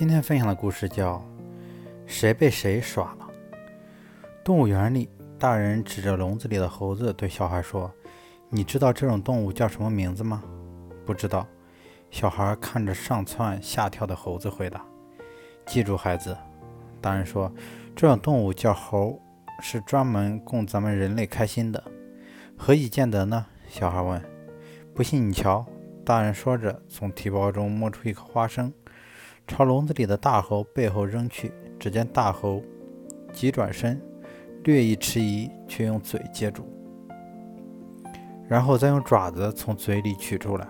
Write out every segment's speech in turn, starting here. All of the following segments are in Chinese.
今天分享的故事叫《谁被谁耍了》。动物园里，大人指着笼子里的猴子对小孩说：“你知道这种动物叫什么名字吗？”“不知道。”小孩看着上蹿下跳的猴子回答。“记住，孩子。”大人说：“这种动物叫猴，是专门供咱们人类开心的。何以见得呢？”小孩问。“不信你瞧。”大人说着，从提包中摸出一颗花生。朝笼子里的大猴背后扔去，只见大猴急转身，略一迟疑，却用嘴接住，然后再用爪子从嘴里取出来，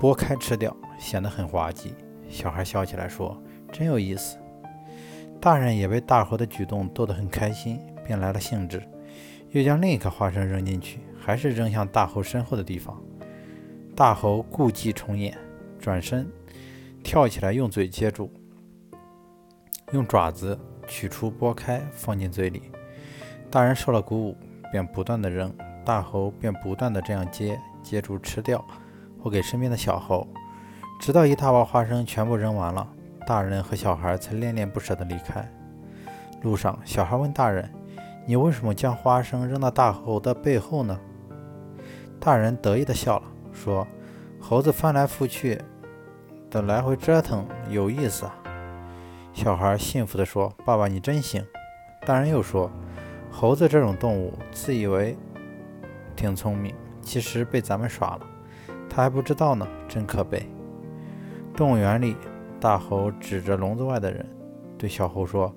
剥开吃掉，显得很滑稽。小孩笑起来说：“真有意思。”大人也被大猴的举动逗得很开心，便来了兴致，又将另一颗花生扔进去，还是扔向大猴身后的地方。大猴故伎重演，转身。跳起来，用嘴接住，用爪子取出、剥开，放进嘴里。大人受了鼓舞，便不断的扔，大猴便不断的这样接，接住吃掉，或给身边的小猴，直到一大包花生全部扔完了，大人和小孩才恋恋不舍的离开。路上，小孩问大人：“你为什么将花生扔到大猴的背后呢？”大人得意的笑了，说：“猴子翻来覆去。”的来回折腾有意思啊！小孩幸福地说：“爸爸，你真行。”大人又说：“猴子这种动物，自以为挺聪明，其实被咱们耍了，他还不知道呢，真可悲。”动物园里，大猴指着笼子外的人，对小猴说：“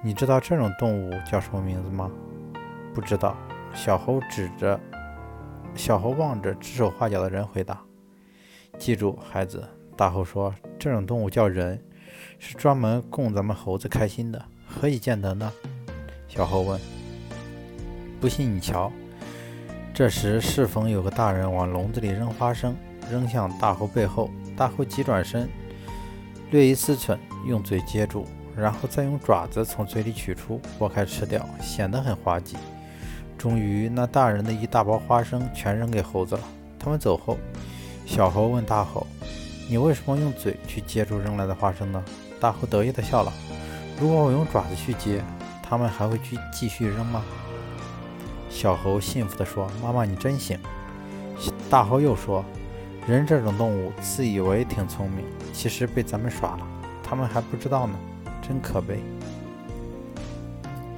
你知道这种动物叫什么名字吗？”“不知道。”小猴指着，小猴望着指手画脚的人回答：“记住，孩子。”大猴说：“这种动物叫人，是专门供咱们猴子开心的。何以见得呢？”小猴问。“不信你瞧。”这时适逢有个大人往笼子里扔花生，扔向大猴背后。大猴急转身，略一思忖，用嘴接住，然后再用爪子从嘴里取出，剥开吃掉，显得很滑稽。终于，那大人的一大包花生全扔给猴子了。他们走后，小猴问大猴。你为什么用嘴去接住扔来的花生呢？大猴得意地笑了。如果我用爪子去接，他们还会去继续扔吗？小猴幸福地说：“妈妈，你真行。”大猴又说：“人这种动物，自以为挺聪明，其实被咱们耍了，他们还不知道呢，真可悲。”